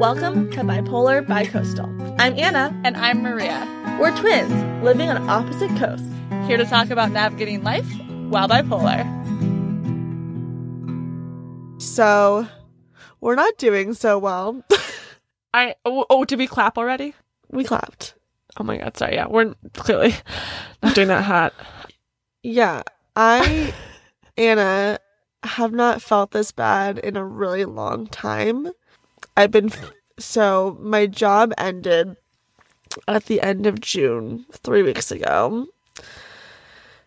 Welcome to Bipolar Bicoastal. I'm Anna. And I'm Maria. We're twins living on opposite coasts. Here to talk about navigating life while bipolar. So, we're not doing so well. I oh, oh, did we clap already? we clapped. Oh my god, sorry. Yeah, we're clearly not doing that hot. Yeah, I, Anna, have not felt this bad in a really long time. I've been so my job ended at the end of June, three weeks ago.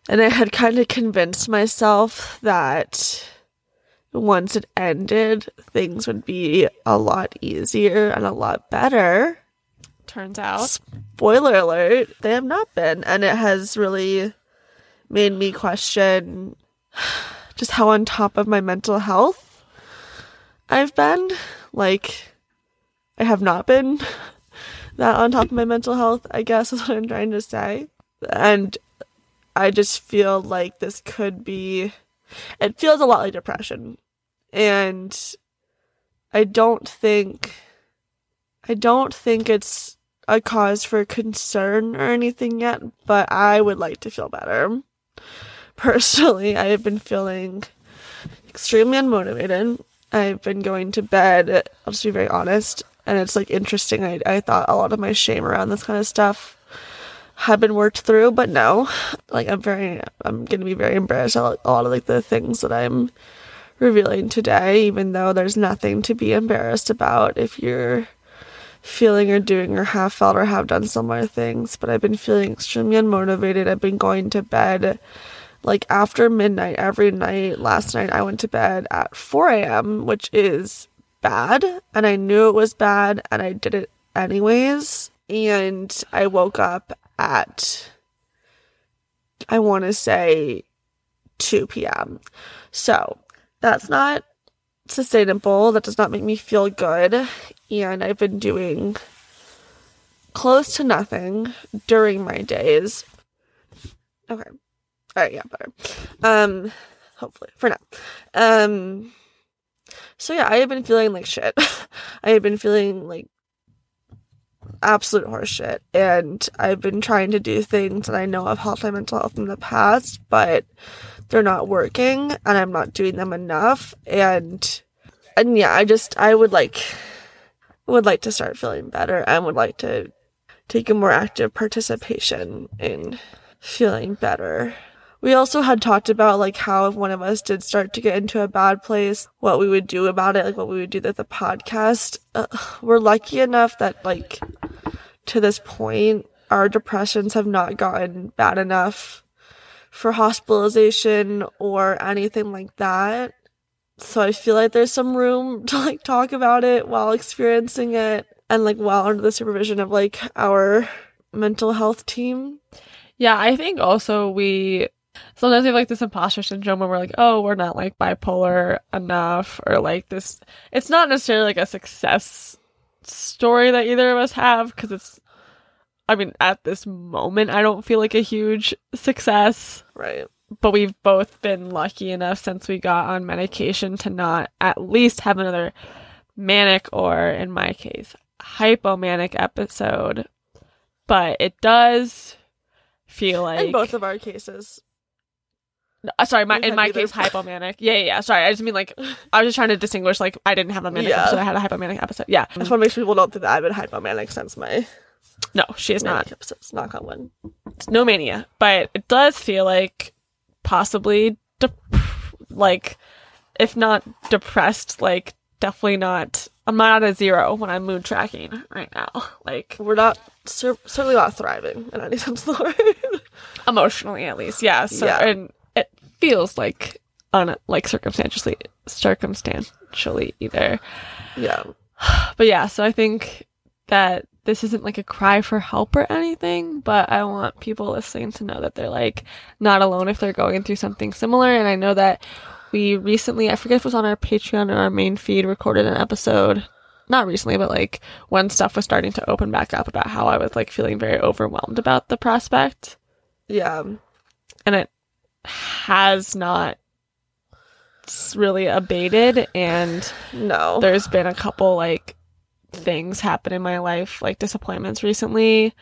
And I had kind of convinced myself that once it ended, things would be a lot easier and a lot better. Turns out, Spoiler alert, they have not been. And it has really made me question just how on top of my mental health I've been. Like, I have not been that on top of my mental health, I guess is what I'm trying to say. And I just feel like this could be, it feels a lot like depression. And I don't think, I don't think it's a cause for concern or anything yet, but I would like to feel better. Personally, I have been feeling extremely unmotivated. I've been going to bed, I'll just be very honest, and it's like interesting. I, I thought a lot of my shame around this kind of stuff had been worked through, but no. Like, I'm very, I'm gonna be very embarrassed a lot of like the things that I'm revealing today, even though there's nothing to be embarrassed about if you're feeling or doing or have felt or have done similar things. But I've been feeling extremely unmotivated. I've been going to bed like after midnight every night. Last night I went to bed at 4 a.m., which is bad. And I knew it was bad and I did it anyways. And I woke up at, I want to say 2 p.m. So that's not sustainable. That does not make me feel good. And I've been doing close to nothing during my days. Okay. All right, yeah, better. Um, hopefully for now. Um, so yeah, I have been feeling like shit. I have been feeling like absolute horseshit, and I've been trying to do things that I know have helped my mental health in the past, but they're not working, and I'm not doing them enough. And and yeah, I just I would like would like to start feeling better and would like to take a more active participation in feeling better. We also had talked about like how if one of us did start to get into a bad place, what we would do about it, like what we would do with the podcast. Uh, we're lucky enough that like to this point, our depressions have not gotten bad enough for hospitalization or anything like that. So I feel like there's some room to like talk about it while experiencing it and like while under the supervision of like our mental health team. yeah, I think also we sometimes we have like this imposter syndrome where we're like, oh, we're not like bipolar enough, or like this. It's not necessarily like a success story that either of us have because it's. I mean, at this moment, I don't feel like a huge success. Right. but we've both been lucky enough since we got on medication to not at least have another manic or in my case hypomanic episode but it does feel like In both of our cases. Uh, sorry my in my either. case hypomanic yeah, yeah yeah sorry i just mean like i was just trying to distinguish like i didn't have a manic Yeah. episode i had a hypomanic episode yeah I just want to make sure people know that I've been hypomanic since my no she is not episodes. Knock on wood. no mania, but it does feel like possibly dep- like if not depressed, like definitely not. I'm not at a zero when I'm mood tracking right now, like We're not certainly not thriving in any sense of the word. emotionally at least. Yeah. So Yeah. and feels like on like circumstantially circumstantially either. yeah. But yeah, so I think that this isn't like a cry for help or anything, but I want people listening to know that they're like not alone if they're going through something similar. And I know that we recently, I forget if it was on our Patreon or our main feed, recorded an episode. Not recently, but like when stuff was starting to open back up about how I was like feeling very overwhelmed about the prospect. Yeah. And it has not really abated. And No. there's been a couple like things happen in my life, like disappointments recently.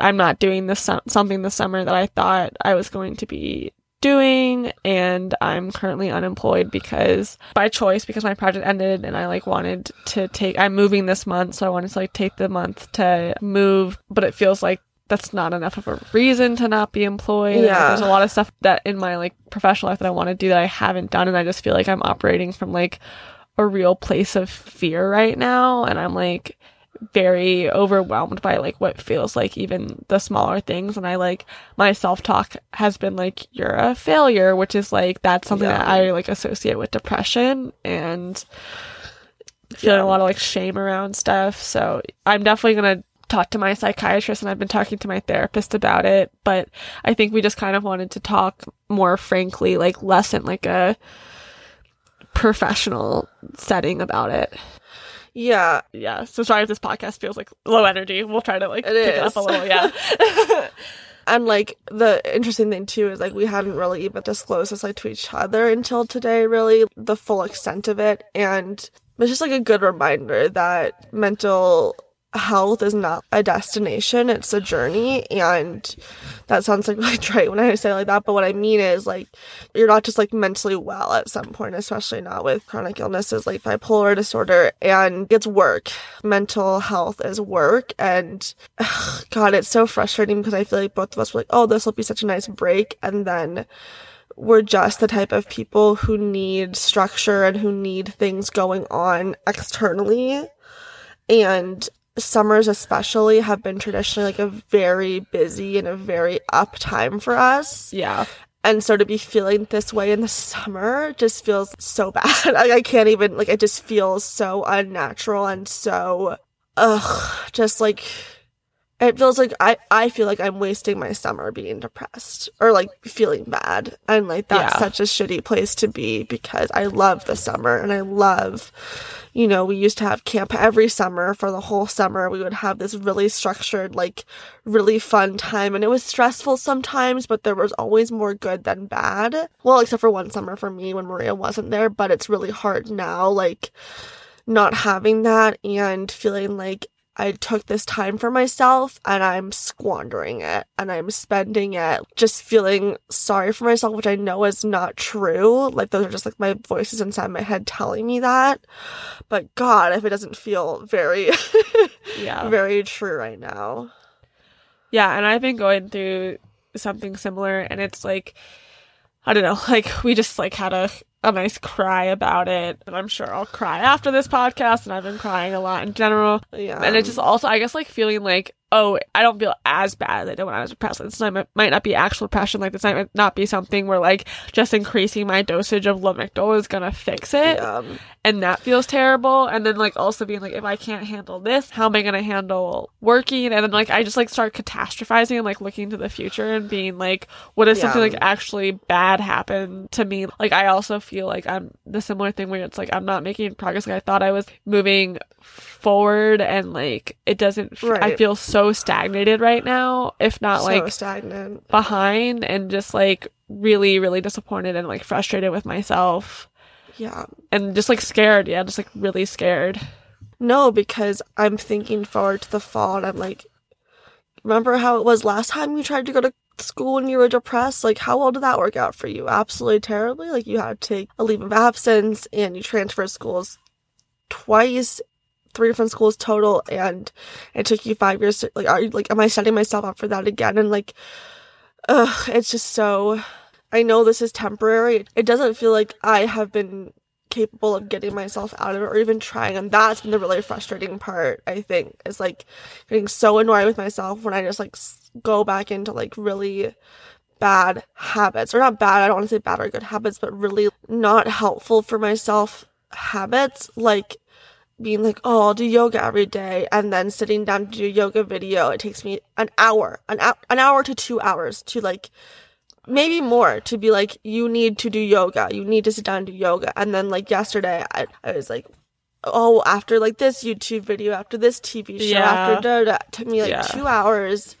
I'm not doing this su- something this summer that I thought I was going to be doing and I'm currently unemployed because by choice because my project ended and I like wanted to take I'm moving this month so I wanted to like take the month to move but it feels like that's not enough of a reason to not be employed. Like, Yeah. there's a lot of stuff that in my like professional life that I want to do that I haven't done and I just feel like I'm operating from like a real place of fear right now and I'm like very overwhelmed by like what feels like even the smaller things and I like my self-talk has been like you're a failure which is like that's something that I like associate with depression and feeling Yeah. a lot of like shame around stuff so I'm definitely going to talk to my psychiatrist and I've been talking to my therapist about it but I think we just kind of wanted to talk more frankly like less in like a professional setting about it Yeah. yeah. So sorry if this podcast feels like low energy. We'll try to like It pick it up a little. Yeah. And like the interesting thing too is like we hadn't really even disclosed this like to each other until today, really, the full extent of it. And it's just like a good reminder that mental health is not a destination, it's a journey. And that sounds like really trite when I say like that, but what I mean is like you're not just like mentally well at some point, especially not with chronic illnesses like bipolar disorder. And it's work. Mental health is work. And God, it's so frustrating because I feel like both of us were like, oh, this will be such a nice break. And then we're just the type of people who need structure and who need things going on externally. And summers especially have been traditionally like a very busy and a very up time for us. yeah. And so to be feeling this way in the summer just feels so bad. I, I can't even like it just feels so unnatural and so ugh just like it feels like I, I feel like I'm wasting my summer being depressed or like feeling bad. And like that's Yeah. such a shitty place to be because I love the summer and I love, you know, we used to have camp every summer for the whole summer. We would have this really structured, like really fun time and it was stressful sometimes, but there was always more good than bad. Well, except for one summer for me when Maria wasn't there, but it's really hard now, like not having that and feeling like I took this time for myself and I'm squandering it and I'm spending it just feeling sorry for myself, which I know is not true. Like those are just like my voices inside my head telling me that. But God, if it doesn't feel very, Yeah. very true right now. Yeah. And I've been going through something similar and it's like, I don't know, like we just like had a, a nice cry about it. And I'm sure I'll cry after this podcast. And I've been crying a lot in general. Yeah. and it just also, I guess, like feeling like, oh, I don't feel as bad as I did when I was depressed. This might, might not be actual depression. Like, this might not be something where, like, just increasing my dosage of Lamictal is gonna fix it. yeah. And that feels terrible. And then, like, also being like, if I can't handle this, how am I gonna handle working? And then, like, I just, like, start catastrophizing and, like, looking to the future and being like, what if something, like, actually bad happened to me? Like, I also feel like I'm the similar thing where it's like, I'm not making progress. Like, I thought I was moving forward and like it doesn't f- i Right. feel so stagnated right now if not so like stagnant. behind and just like really really disappointed and like frustrated with myself Yeah. and just like scared yeah just like really scared No, because I'm thinking forward to the fall and I'm like, remember how it was last time you tried to go to school and you were depressed? Like, how well did that work out for you? Absolutely terribly. Like, you had to take a leave of absence and you transferred schools twice, three different schools total, and it took you five years to, like, are you, like, am I setting myself up for that again? And like, ugh, it's just so. I know this is temporary. It doesn't feel like I have been capable of getting myself out of it or even trying and that's been the really frustrating part i think is like getting so annoyed with myself when i just like go back into like really bad habits or not bad i don't want to say bad or good habits but really not helpful for myself habits like being like oh i'll do yoga every day and then sitting down to do a yoga video it takes me an hour an, hou- an hour to two hours to like maybe more to be like you need to do yoga you need to sit down and do yoga and then like yesterday i, I was like oh after like this youtube video after this tv show Yeah. after da, da, took me like Yeah. two hours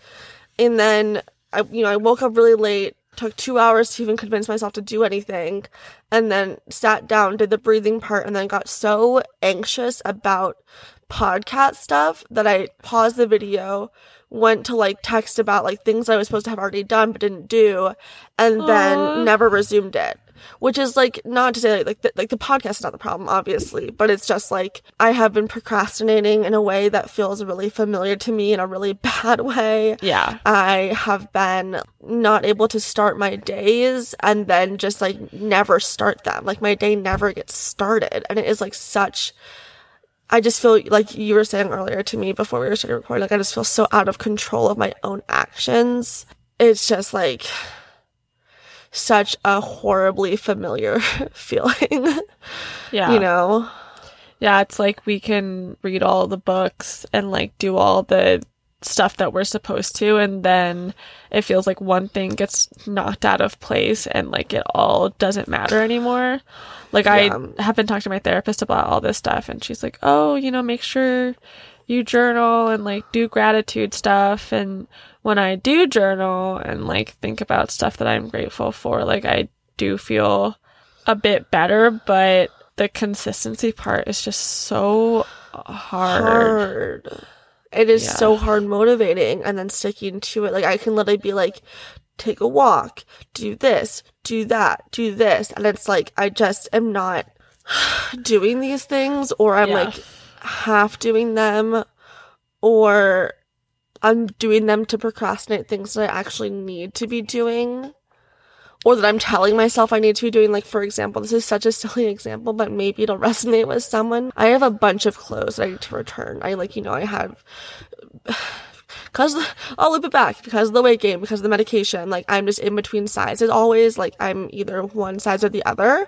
and then i you know i woke up really late took two hours to even convince myself to do anything and then sat down did the breathing part and then got so anxious about podcast stuff that I paused the video, went to like text about like things I was supposed to have already done but didn't do, and Aw. then never resumed it. Which is like not to say like like the, like the podcast is not the problem, obviously, but it's just like I have been procrastinating in a way that feels really familiar to me in a really bad way. Yeah. I have been not able to start my days and then just like never start them. Like my day never gets started. And it is like such, I just feel like you were saying earlier to me before we were starting recording, like I just feel so out of control of my own actions. It's just like such a horribly familiar feeling, Yeah. you know? Yeah, it's like we can read all the books and like do all the stuff that we're supposed to and then it feels like one thing gets knocked out of place and like it all doesn't matter anymore. Like Yeah. I have been talking to my therapist about all this stuff and she's like, "Oh, you know, make sure you journal and like do gratitude stuff and when I do journal and like think about stuff that I'm grateful for, like I do feel a bit better, but the consistency part is just so hard. hard. It is Yeah. so hard motivating and then sticking to it. Like I can literally be like, take a walk, do this, do that, do this. And it's like I just am not doing these things or I'm Yeah. like half doing them or I'm doing them to procrastinate things that I actually need to be doing. Or that I'm telling myself I need to be doing, like, for example, this is such a silly example, but maybe it'll resonate with someone. I have a bunch of clothes that I need to return. I, like, you know, I have, because I'll loop it back because of the weight gain, because of the medication. Like, I'm just in between sizes always. Like, I'm either one size or the other.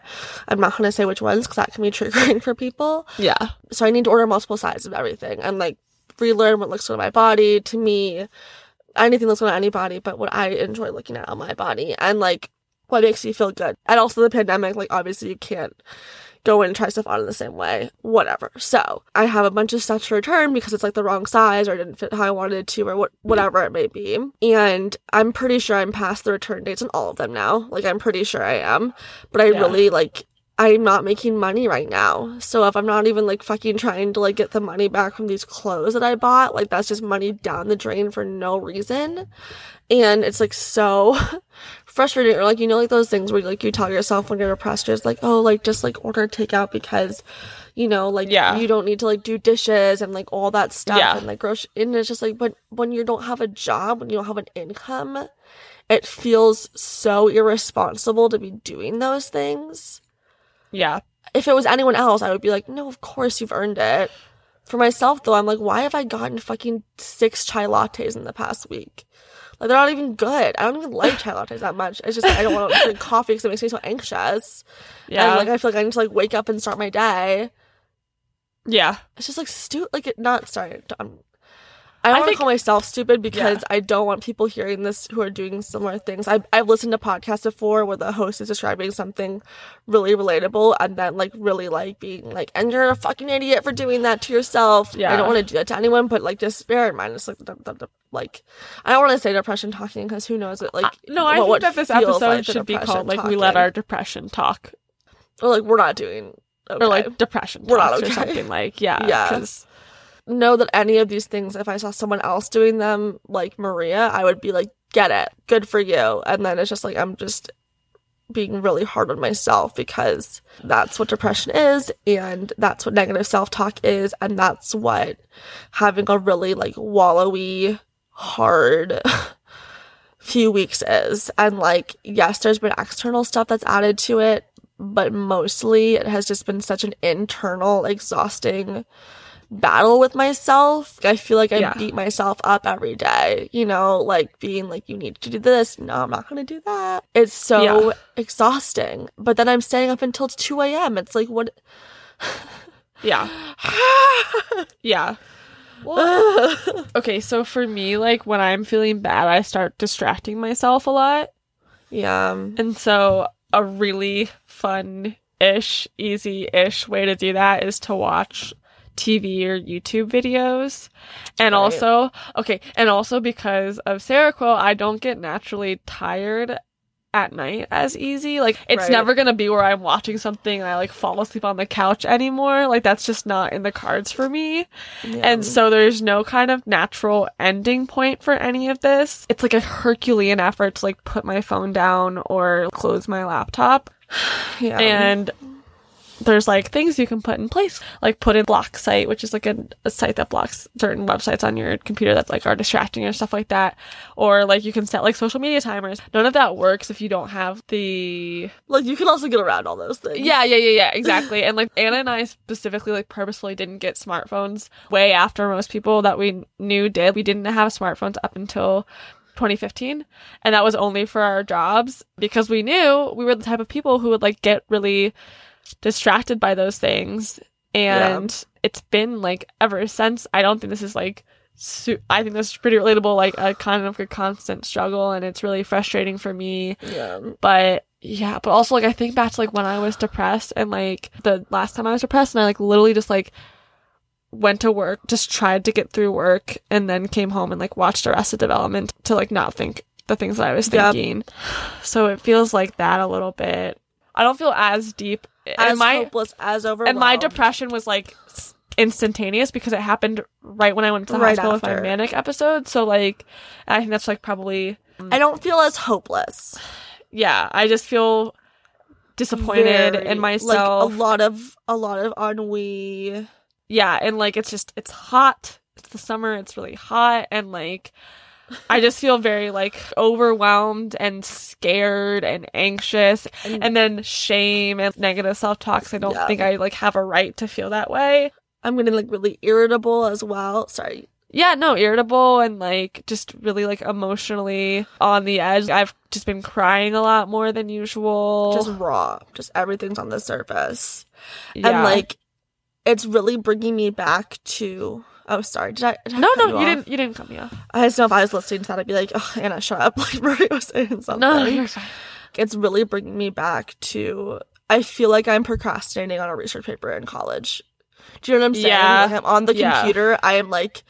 I'm not going to say which ones because that can be triggering for people Yeah. so I need to order multiple sizes of everything and like relearn what looks good on my body. To me, anything looks good on anybody, but what I enjoy looking at on my body and like what makes me feel good. And also the pandemic, like obviously you can't go in and try stuff on in the same way. Whatever. So I have a bunch of stuff to return because it's like the wrong size or it didn't fit how I wanted it to or what whatever it may be. And I'm pretty sure I'm past the return dates on all of them now. Like I'm pretty sure I am. But I Yeah. really like I'm not making money right now. So if I'm not even like fucking trying to like get the money back from these clothes that I bought, like that's just money down the drain for no reason. And it's like so frustrating. Or like, you know, like those things where like you tell yourself when you're depressed, just like, oh, like just like order takeout because, you know, like Yeah. you don't need to like do dishes and like all that stuff Yeah. and like grocery. And it's just like, but when you don't have a job, when you don't have an income, it feels so irresponsible to be doing those things Yeah. if it was anyone else, I would be like, no, of course you've earned it. For myself, though, I'm like, why have I gotten fucking six chai lattes in the past week? Like, they're not even good. I don't even like chai lattes that much. It's just like, I don't want to drink coffee because it makes me so anxious. Yeah. And like, I feel like I need to like wake up and start my day. yeah. It's just like stupid. Like, it, not sorry. I'm, I don't I want to think- call myself stupid because Yeah. I don't want people hearing this who are doing similar things. I've, I've listened to podcasts before where the host is describing something really relatable and then like really like being like, and you're a fucking idiot for doing that to yourself. Yeah. I don't want to do that to anyone, but like just bear in mind, it's like, the, the, the, like I don't want to say depression talking because who knows it. Like, Uh, no, I what- think what that this episode like should be called like we let our depression talk or like we're not doing okay. or like depression We're not okay. or something like yeah. Yeah. Know that any of these things, if I saw someone else doing them, like Maria, I would be like, get it, good for you. And then it's just like, I'm just being really hard on myself because that's what depression is, and that's what negative self talk is, and that's what having a really like wallowy, hard few weeks is. And like, yes, there's been external stuff that's added to it, but mostly it has just been such an internal, exhausting battle with myself. I feel like I Yeah. beat myself up every day, you know, like being like, you need to do this. No, I'm not going to do that. It's so Yeah. exhausting. But then I'm staying up until 2 a.m. It's like, what? yeah. Yeah. Okay, so for me, like when I'm feeling bad, I start distracting myself a lot. yeah. And so a really fun ish, easy ish way to do that is to watch TV or YouTube videos. And Right. also, okay, and also because of Seroquel, I don't get naturally tired at night as easy. Like it's Right. never gonna be where I'm watching something and I like fall asleep on the couch anymore. Like that's just not in the cards for me. And so there's no kind of natural ending point for any of this. It's like a Herculean effort to like put my phone down or close my laptop. yeah. And there's like things you can put in place, like put in BlockSite, which is like a, a site that blocks certain websites on your computer that like are distracting or stuff like that. Or like you can set like social media timers. None of that works if you don't have the like you can also get around all those things. yeah, yeah, yeah, yeah, exactly. and like Anna and I specifically, like purposefully didn't get smartphones way after most people that we knew did. We didn't have smartphones up until 2015, and that was only for our jobs because we knew we were the type of people who would like get really distracted by those things. And it's been like ever since. I don't think this is like. Su- I think this is pretty relatable, like a kind of a constant struggle, and it's really frustrating for me Yeah. but yeah but also like i think back to like when i was depressed and like the last time i was depressed and i like literally just like went to work just tried to get through work and then came home and like watched arrested development to like not think the things that i was Yep. thinking so it feels like that a little bit i don't feel as deep As and my hopeless as overwhelmed. and my depression was like instantaneous because it happened right when i went to the Right hospital with my manic episode so like i think that's like probably I don't feel as hopeless. yeah, I just feel disappointed Very- in myself. Like a lot of a lot of ennui. yeah, and like it's just it's hot. It's the summer, it's really hot and like I just feel very like overwhelmed and scared and anxious And, and then shame and negative self-talk. I don't Yeah. think I like have a right to feel that way. I'm getting like really irritable as well. Sorry. Yeah, no, irritable and like just really like emotionally on the edge. I've just been crying a lot more than usual. Just raw. Just everything's on the surface. yeah. And like it's really bringing me back to Oh, sorry. Did I? Did I no, no, you, you didn't. You didn't cut me off. I just know if I was listening to that, I'd be like, "Oh, Anna, shut up!" Like Maria was saying something. No, you're fine. it's really bringing me back to I feel like I'm procrastinating on a research paper in college. Do you know what I'm saying? Yeah. Like I'm on the Yeah. computer. I am like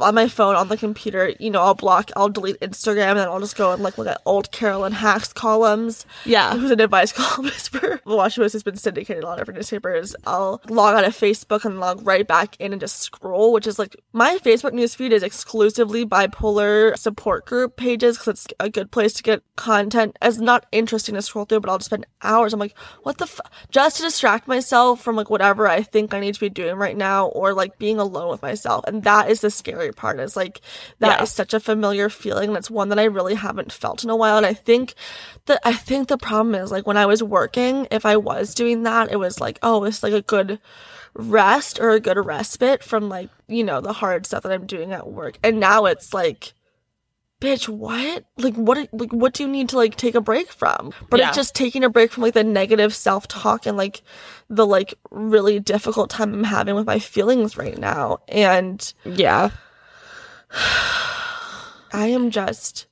on my phone on the computer. You know, I'll block, I'll delete Instagram, and then I'll just go and like look at old Carolyn Hax columns. Yeah. Who's an advice columnist for the Washington Post has been syndicated a lot of different newspapers. I'll log out of Facebook and log right back in and just scroll, which is like my Facebook newsfeed is exclusively bipolar support group pages because it's a good place to get content. It's not interesting to scroll through, but I'll just spend hours. I'm like, what the f just to distract myself from like whatever I think I need to be doing right now or like being alone with myself. And that is the scary part. Is like that is Yeah. such a familiar feeling. And it's one that I really haven't felt in a while. And I think that I think the problem is like when I was working, if I was doing that, it was like, oh, it's like a good rest or a good respite from like, you know, the hard stuff that I'm doing at work. And now it's like, bitch, what? Like what like what do you need to like take a break from? But Yeah. it's just taking a break from like the negative self-talk and like the like really difficult time I'm having with my feelings right now. And Yeah. I am just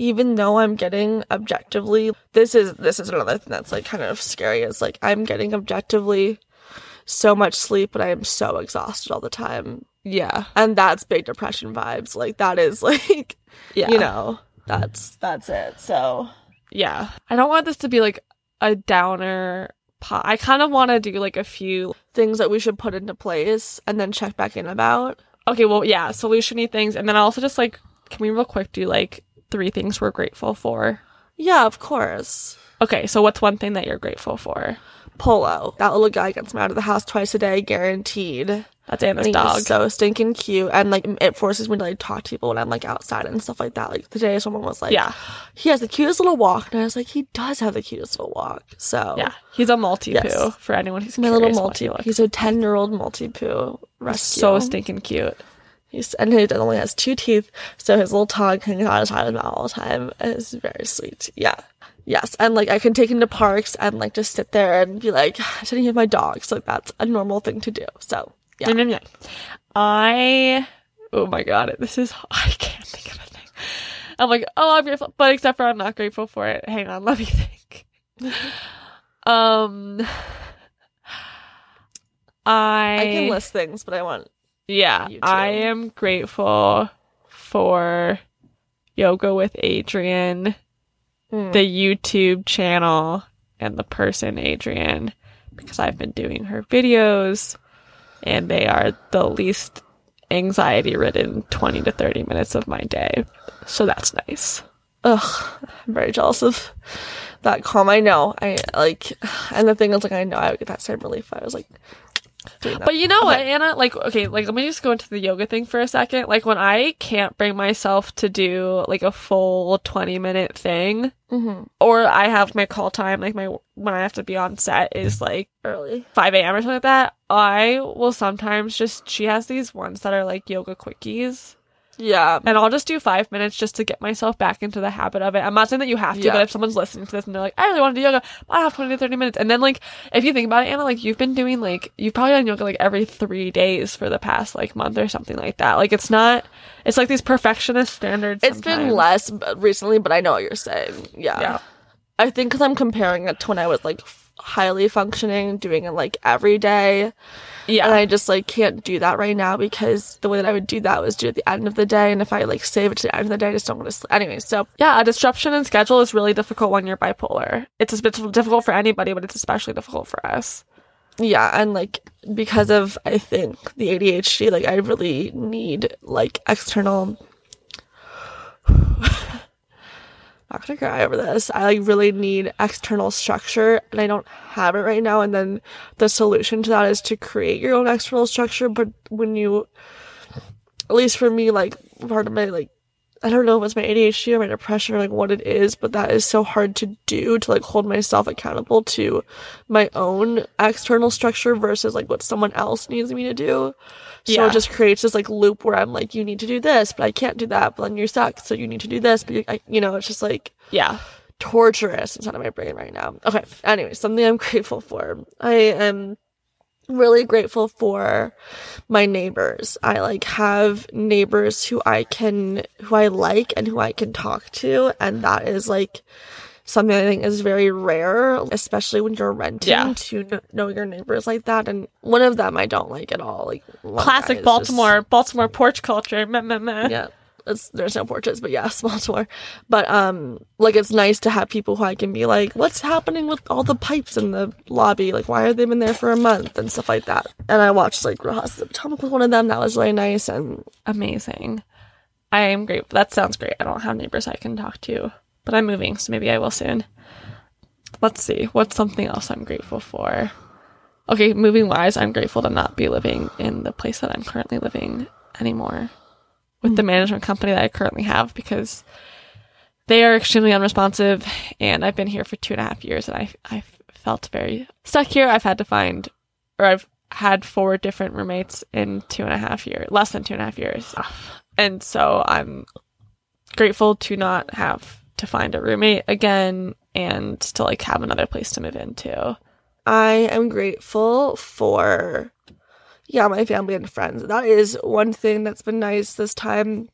even though I'm getting objectively this is this is another thing that's like kind of scary is like I'm getting objectively so much sleep but I am so exhausted all the time. Yeah. And that's big depression vibes. Like that is like Yeah. you know, that's that's it. So Yeah. I don't want this to be like a downer pot. I kind of want to do like a few. things that we should put into place and then check back in about. Okay, well, yeah, solutiony things. And then also just like, can we real quick do like three things we're grateful for? Yeah, of course. Okay, so what's one thing that you're grateful for? Polo. That little guy gets me out of the house twice a day, guaranteed. That's Anna's dog. so stinking cute, and like it forces me to like talk to people when I'm like outside and stuff like that. Like today, someone was like, yeah. he has the cutest little walk," and I was like, "He does have the cutest little walk." So Yeah. He's a maltipoo Yes. for anyone who's my little multi. He's a ten year old maltipoo rescue. so stinking cute. He's and he only has two teeth, so his little tongue hangs out his his mouth all the time. It's very sweet. Yeah. Yes. And like I can take him to parks and like just sit there and be like sitting with my dog. So like that's a normal thing to do. So yeah. I oh my god, this is I can't think of a thing. I'm like, oh, I'm grateful, but except for I'm not grateful for it. Hang on, let me think. um, I I can list things, but I want yeah, I am grateful for yoga with Adriene Mm. the YouTube channel and the person Adriene because I've been doing her videos and they are the least anxiety ridden 20 to 30 minutes of my day. So that's nice. Ugh, I'm very jealous of that calm. I know. I like, and the thing is, like, I know I would get that same relief. I was like. But you know what, Anna? Like, okay, like let me just go into the yoga thing for a second. Like when I can't bring myself to do like a full 20 minute thing, mm-hmm. or I have my call time, like my when I have to be on set is like early. 5 a.m. or something like that, I will sometimes just, she has these ones that are like yoga quickies. Yeah. And I'll just do five minutes just to get myself back into the habit of it. I'm not saying that you have to, Yeah. but if someone's listening to this and they're like, I really want to do yoga, I have 20 to 30 minutes. And then, like, if you think about it, Anna, like, you've been doing, like, you've probably done yoga, like, every three days for the past, like, month or something like that. Like, it's not, it's like these perfectionist standards. It's been less recently, but I know what you're saying. Yeah. Yeah. I think because I'm comparing it to when I was like highly functioning, doing it like every day. Yeah. And I just like can't do that right now because the way that I would do that was do it at the end of the day. And if I like save it to the end of the day, I just don't want to sleep. Anyway, so yeah, a disruption in schedule is really difficult when you're bipolar. It's a bit difficult for anybody, but it's especially difficult for us. yeah. And like because of, I think, the ADHD, like I really need like external. Not gonna cry over this. I like really need external structure and I don't have it right now. And then the solution to that is to create your own external structure. But when you, at least for me, like part of my like, I don't know if it's my ADHD or my depression or like what it is, but that is so hard to do to like hold myself accountable to my own external structure versus like what someone else needs me to do. So Yeah. it just creates this like loop where I'm like, you need to do this, but I can't do that, but then you suck. So you need to do this, but you, I, you know, it's just like, Yeah. torturous inside of my brain right now. Okay. Anyway, something I'm grateful for. I am really grateful for my neighbors. I like have neighbors who I can who I like and who I can talk to and that is like something I think is very rare, especially when you're renting Yeah. to kn- know your neighbors like that and one of them I don't like at all. Like Classic is just- Baltimore, Baltimore porch culture. Meh, meh, meh. yeah it's, there's no porches, but yeah small tour but um like it's nice to have people who i can be like what's happening with all the pipes in the lobby like why have they been there for a month and stuff like that and i watched like Houses of Potomac with one of them that was really nice and Amazing. I am grateful. That sounds great. I don't have neighbors I can talk to, but I'm moving, so maybe I will soon. Let's see. What's something else I'm grateful for? Okay, moving wise, I'm grateful to not be living in the place that I'm currently living anymore with the hmm. management company that I currently have because they are extremely unresponsive and I've been here for two and a half years and I, I felt very stuck here. I've had to find, or I've had four different roommates in two and a half years, less than two and a half years. And so I'm grateful to not have to find a roommate again and to like have another place to move into. i am grateful for yeah my family and friends that is one thing that's been nice this time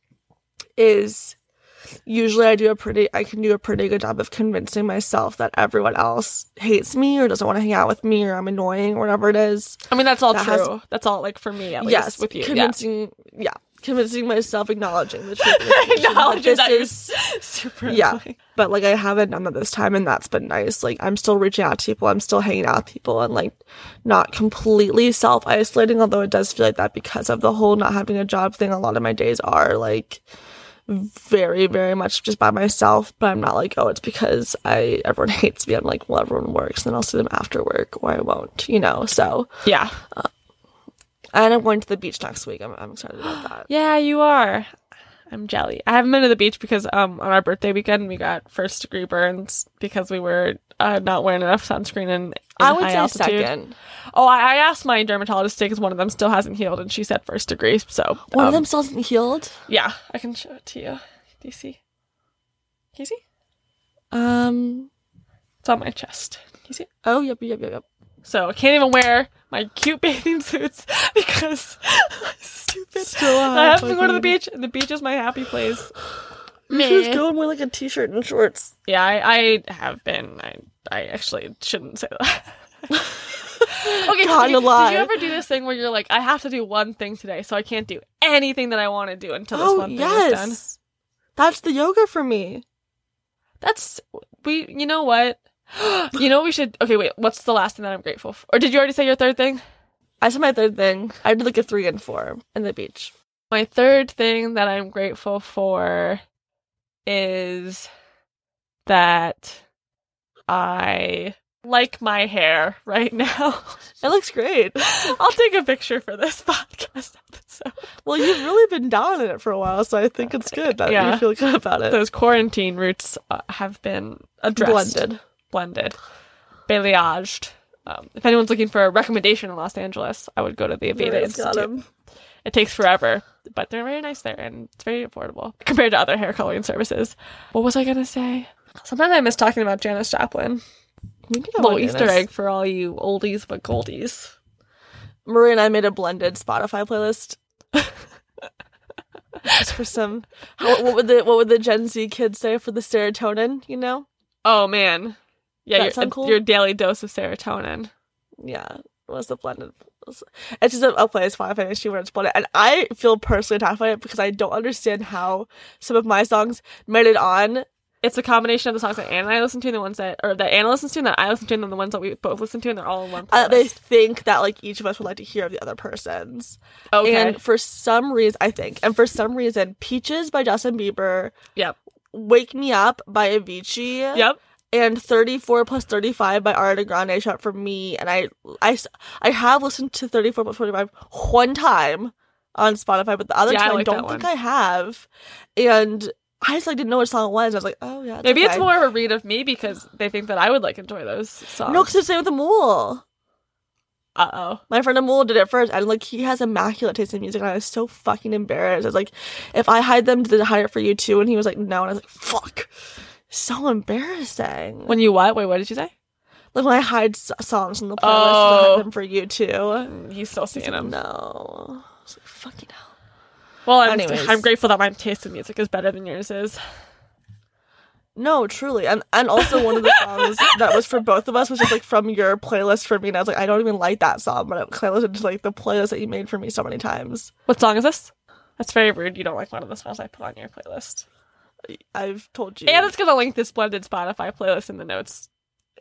is usually I do a pretty I can do a pretty good job of convincing myself that everyone else hates me or doesn't want to hang out with me or I'm annoying or whatever it is. I mean, that's all That true. has- that's all like for me, at least yes, with you. Yeah. yeah. Convincing myself acknowledging the truth. that Acknowledging you're is super yeah. annoying. But like I haven't done that this time and that's been nice. Like I'm still reaching out to people, I'm still hanging out with people and like not completely self isolating, although it does feel like that because of the whole not having a job thing. A lot of my days are like very, very much just by myself. But I'm not like, oh, it's because I everyone hates me. I'm like, well, everyone works, and then I'll see them after work, or I won't, you know. So, Yeah. Uh, and I'm going to the beach next week. I'm, I'm excited about that. Yeah, you are. I'm jelly. I haven't been to the beach because um on our birthday weekend we got first degree burns because we were uh, not wearing enough sunscreen in I would high say altitude. second. Oh, I, I asked my dermatologist today because one of them still hasn't healed, and she said first degree. So One um, of them still hasn't healed. yeah, I can show it to you. Do you see? Can you see? Um. It's on my chest. Can you see? Oh, yep, yep, yep, yep. So I can't even wear my cute bathing suits because stupid. Still I have to go to the beach, and the beach is my happy place. You should Meh. go and wear like a t-shirt and shorts. Yeah, I, I have been. I I actually shouldn't say that. okay, Kinda did you, did you ever do this thing where you're like, I have to do one thing today, so I can't do anything that I want to do until this Oh one thing is done? yes, that's the yoga for me. That's we. You know what? you know what we should. Okay, wait. What's the last thing that I'm grateful for? Or did you already say your third thing? I said my third thing. I did like a three and four in the beach. My third thing that I'm grateful for is that I like my hair right now. It looks great. I'll take a picture for this podcast episode. Well, you've really been down in it for a while, so I think it's good that Yeah. you feel good about it. Those quarantine roots uh, have been addressed. Blended. Blended, balayaged. Um, if anyone's looking for a recommendation in Los Angeles, I would go to the Aveda Institute. It takes forever, but they're very nice there and it's very affordable compared to other hair coloring services. What was I gonna say? Sometimes I miss talking about Janis Joplin. We go Little Easter egg for all you oldies but goldies. Marie and I made a blended Spotify playlist. Just for some, what, what would the what would the Gen Z kids say for the serotonin? You know, Oh man, yeah, your, sound cool? your daily dose of serotonin. yeah, was the blended. It's just a, a playlist Spotify and she it's blended, and I feel personally attacked by it because I don't understand how some of my songs made it on. It's a combination of the songs that Anna and I listen to, and the ones that, or that Anna listens to, and that I listen to, and then the ones that we both listen to, and they're all in one Uh, they think that like each of us would like to hear of the other person's. okay. And for some reason, I think, and for some reason, Peaches by Justin Bieber, yep. Wake Me Up by Avicii, Yep. And 34 plus 35 by Ariana Grande shot for me. And I, I, I have listened to 34 plus 35 one time on Spotify, but the other Yeah, time I, like don't think. I have. And I just like didn't know what song it was. I was like, oh yeah, Maybe it's more of a read of me because they think that I would like enjoy those songs. No, because it's the same with the Mule. uh oh. My friend Amul did it first, and like he has immaculate taste in music, and I was so fucking embarrassed. I was like, if I hide them, did I hide it for you too? And he was like, no, and I was like, fuck, so embarrassing. When you what? Wait, what did you say? like when I hide s- songs from the playlist, Oh. hide them for you too. Mm, He's still He's seeing them. no, I was like, fucking hell. Well, I'm, Anyways. I'm grateful that my taste in music is better than yours is. No, truly, and and also one of the songs that was for both of us was just like from your playlist for me, and I was like, I don't even like that song, but I listened to like the playlist that you made for me so many times. What song is this? That's very rude. You don't like one of the songs I put on your playlist. I've told you. Anna's gonna link this blended Spotify playlist in the notes.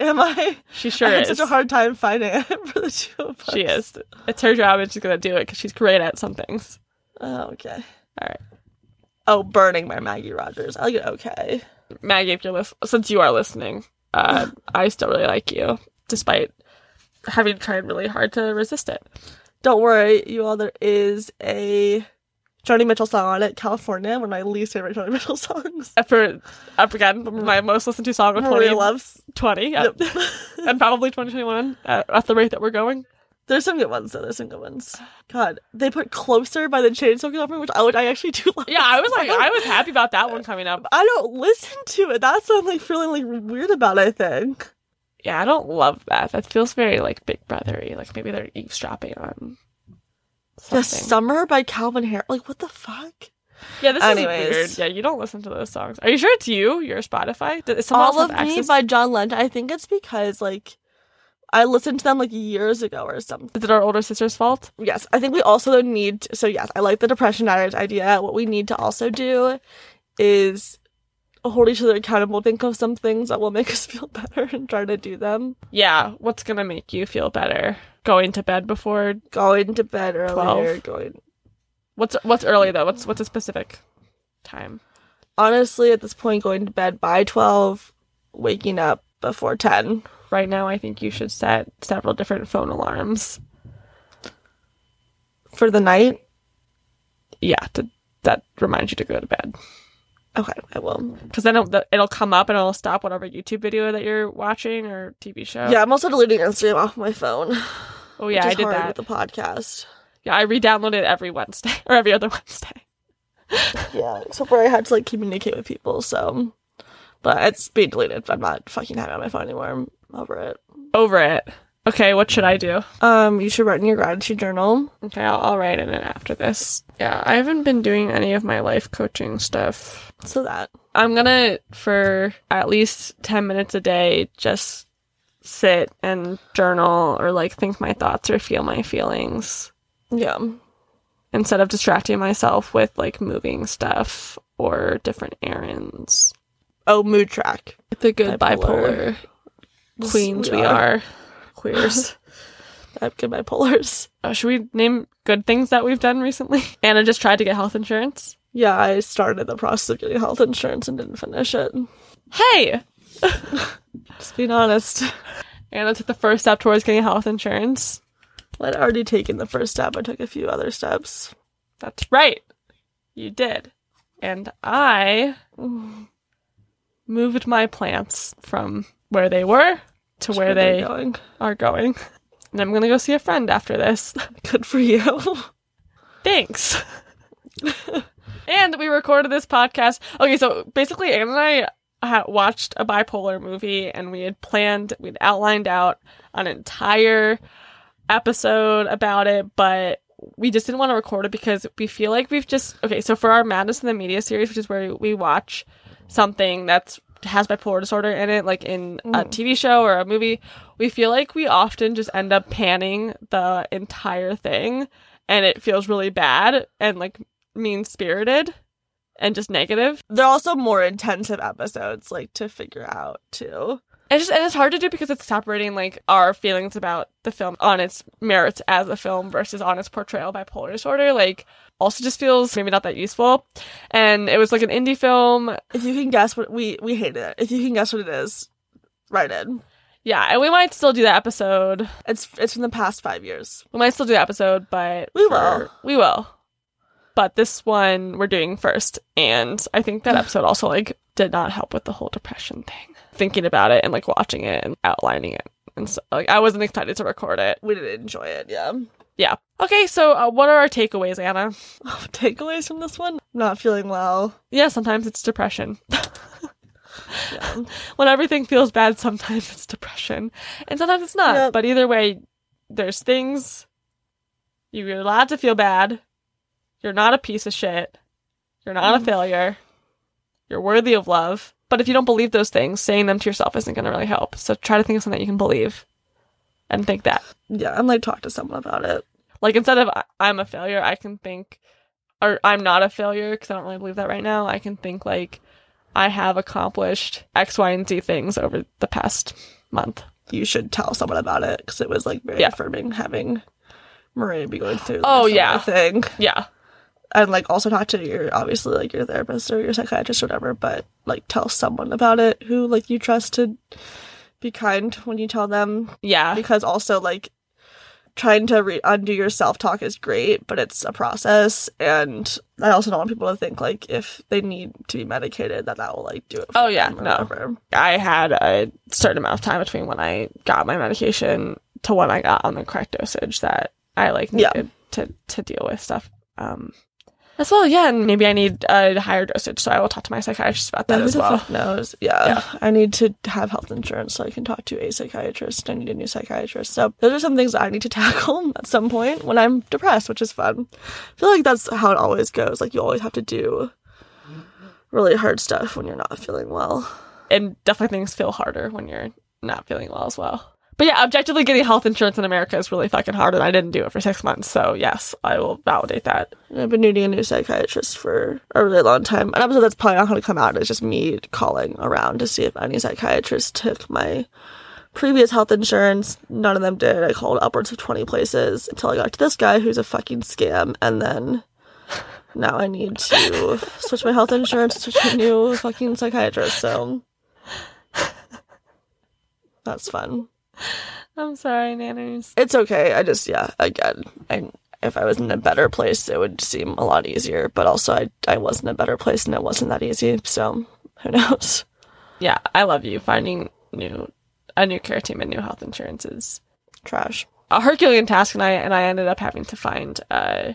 Am I? She sure I is. such a hard time finding it for the two of us. she is. It's her job, and she's gonna do it because she's great at some things. Oh, okay. All right, Oh, Burning by Maggie Rogers. I like it okay. Maggie, if you're lis- since you are listening, uh, I still really like you, despite having tried really hard to resist it. Don't worry, you all. There is a Joni Mitchell song on it, California, one of my least favorite Joni Mitchell songs. Uh, For up again, my most listened to song of Maria 20, loves. 20. Yep. and probably 2021 at, at the rate that we're going. There's some good ones though. There's some good ones. God, they put "Closer" by the Chainsmokers me, which I would. I actually do like. Yeah, I was like, I was happy about that one coming up. I don't listen to it. That's what I'm like feeling like weird about. I think. Yeah, I don't love that. That feels very like Big Brothery. Like maybe they're eavesdropping on The. Summer by Calvin Harris. Like what the fuck? yeah, this Anyways. is weird. Yeah, you don't listen to those songs. Are you sure it's you? Your Spotify? Does someone All else of Me by John Legend. I think it's because like I listened to them like years ago or something. Is it our older sister's fault? Yes, I think we also need. So yes, I like the depression addict idea. What we need to also do is hold each other accountable. Think of some things that will make us feel better and try to do them. Yeah. What's gonna make you feel better? Going to bed before? Going to bed earlier. Going. What's what's early though? What's what's a specific time? Honestly, at this point, going to bed by twelve, waking up before ten. Right now, I think you should set several different phone alarms. For the night, Yeah, to, that reminds you to go to bed. okay, I will. Because then it'll, it'll come up and it'll stop whatever YouTube video that you're watching or TV show. Yeah, I'm also deleting Instagram off my phone. Oh yeah, I did that. with the podcast. Yeah, I re-downloaded it every Wednesday or every other Wednesday. Yeah, except where I had to like communicate with people. So, but it's being deleted. I'm not fucking having it on my phone anymore. I'm over it. Over it. Okay, what should I do? Um, you should write in your gratitude journal. Okay, I'll, I'll write in it after this. Yeah, I haven't been doing any of my life coaching stuff. So that I'm gonna, for at least 10 minutes a day, just sit and journal or like think my thoughts or feel my feelings yeah, instead of distracting myself with like moving stuff or different errands. Oh, mood track. The good Bipolar. bipolar, queens we we are. are. Queers. I'm good bipolars. Uh, should we name good things that we've done recently? Anna just tried to get health insurance. Yeah, I started the process of getting health insurance and didn't finish it. Hey! Just being honest. Anna took the first step towards getting health insurance. Well, I'd already taken the first step. I took a few other steps. That's right. You did. And I moved my plants from where they were to where they going. are going. And I'm going to go see a friend after this. Good for you. Thanks. and we recorded this podcast. Okay, so basically, Anne and I ha- watched a bipolar movie, and we had planned, we'd outlined out an entire episode about it, but we just didn't want to record it because we feel like we've just okay. So for our Madness in the Media series, which is where we watch something that's has bipolar disorder in it, like in a mm. TV show or a movie, we feel like we often just end up panning the entire thing and it feels really bad and like mean spirited and just negative. They're also more intensive episodes, like to figure out too. And just and it's hard to do because it's separating like our feelings about the film on its merits as a film versus on its portrayal of bipolar disorder. Like also just feels maybe not that useful. And it was like an indie film. If you can guess what we we hated it. If you can guess what it is, write it. Yeah, and we might still do that episode. It's it's from the past five years. We might still do that episode, but We will. We will. But this one we're doing first, and I think that episode also like did not help with the whole depression thing. Thinking about it and like watching it and outlining it, and so like I wasn't excited to record it. We didn't enjoy it. Yeah. Yeah. Okay, so uh, what are our takeaways, Anna? Takeaways from this one: not feeling well. Yeah, sometimes it's depression. Yeah. when everything feels bad, sometimes it's depression, and sometimes it's not. Yep. But either way, there's things you're allowed to feel bad. You're not a piece of shit. You're not a mm. failure. You're worthy of love. But if you don't believe those things, saying them to yourself isn't going to really help. So try to think of something that you can believe, and think that. yeah, I'm like talk to someone about it. Like instead of "I- I'm a failure, I can think, or I'm not a failure because I don't really believe that right now. I can think like I have accomplished X, Y, and Z things over the past month. You should tell someone about it because it was like very Yeah. affirming having Maria be going through. Oh, yeah. thing. Yeah, and like also talk to your obviously like your therapist or your psychiatrist or whatever but like tell someone about it who like you trust to be kind when you tell them yeah, because also like trying to re- undo your self-talk is great but it's a process and i also don't want people to think like if they need to be medicated that that will like do it for Oh, yeah, them or no. whatever. I had a certain amount of time between when I got my medication to when I got on the correct dosage that I like Yeah. needed to to deal with stuff. Um, as well, yeah, and maybe I need a higher dosage, so I will talk to my psychiatrist about that Who as well. knows? Yeah. Yeah. I need to have health insurance so I can talk to a psychiatrist. I need a new psychiatrist. So those are some things that I need to tackle at some point when I'm depressed, which is fun. I feel like that's how it always goes. Like you always have to do really hard stuff when you're not feeling well. and definitely things feel harder when you're not feeling well as well. But yeah, objectively getting health insurance in America is really fucking hard, and I didn't do it for six months. So yes, I will validate that. I've been needing a new psychiatrist for a really long time. An episode that's probably not going to come out is just me calling around to see if any psychiatrist took my previous health insurance. None of them did. I called upwards of 20 places until I got to this guy who's a fucking scam. And then now I need to switch my health insurance to a new fucking psychiatrist. So that's fun. I'm sorry, nanners. It's okay. I just, yeah, again, I, if I was in a better place, it would seem a lot easier. But also, I, I was in a better place and it wasn't that easy. So who knows? Yeah, I love you. Finding new a new care team and new health insurance is Trash. a Herculean task, and I and I ended up having to find a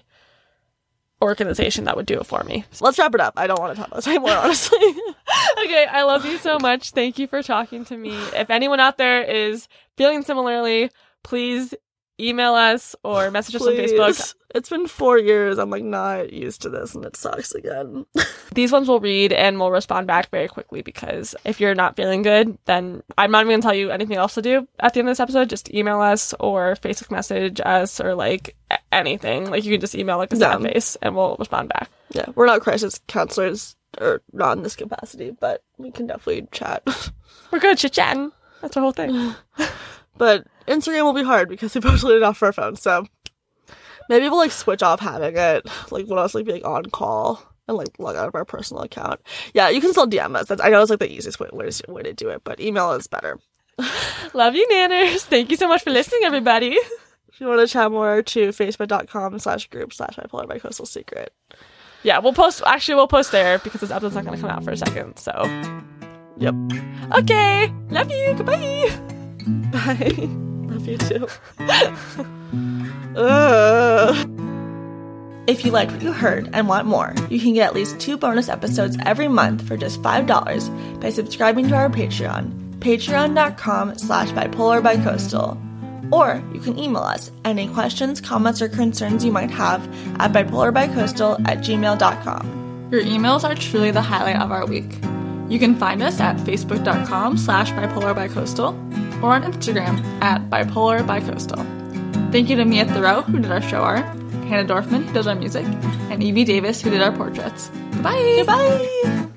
organization that would do it for me. So Let's wrap it up. I don't want to talk about this anymore, honestly. okay, I love you so much. Thank you for talking to me. If anyone out there is feeling similarly, please email us or message us on Facebook. It's been four years. I'm like not used to this and it sucks again. These ones we'll read and we'll respond back very quickly because if you're not feeling good, then I'm not even gonna tell you anything else to do at the end of this episode. Just email us or Facebook message us or like anything. Like you can just email like a sad Yeah. face and we'll respond back. yeah, we're not crisis counselors. or not in this capacity, but we can definitely chat. We're good chit chatting. That's our whole thing. but Instagram will be hard because we both it off for our phones, so maybe we'll like switch off having it. Like when I was like being on call and like log out of our personal account. Yeah, you can still DM us. That's I know it's like the easiest way, way, to, way to do it, but email is better. Love you, Nanners. Thank you so much for listening, everybody. If you want to chat more to facebook.com slash group slash bipolar bicoastal secret. Yeah, we'll post actually we'll post there because this episode's not gonna come out for a second, so Yep. Okay. Love you. Goodbye. Bye. Love you too. If you liked what you heard and want more, you can get at least two bonus episodes every month for just $5 by subscribing to our Patreon, patreon.com slash bipolar bicoastal. Or you can email us any questions, comments, or concerns you might have at bipolarbicoastal at gmail.com. Your emails are truly the highlight of our week. You can find us at facebook.com slash bipolarbicoastal or on Instagram at bipolar bipolarbicoastal. Thank you to Mia Thoreau, who did our show art, Hannah Dorfman, who does our music, and Evie Davis, who did our portraits. Goodbye! Goodbye!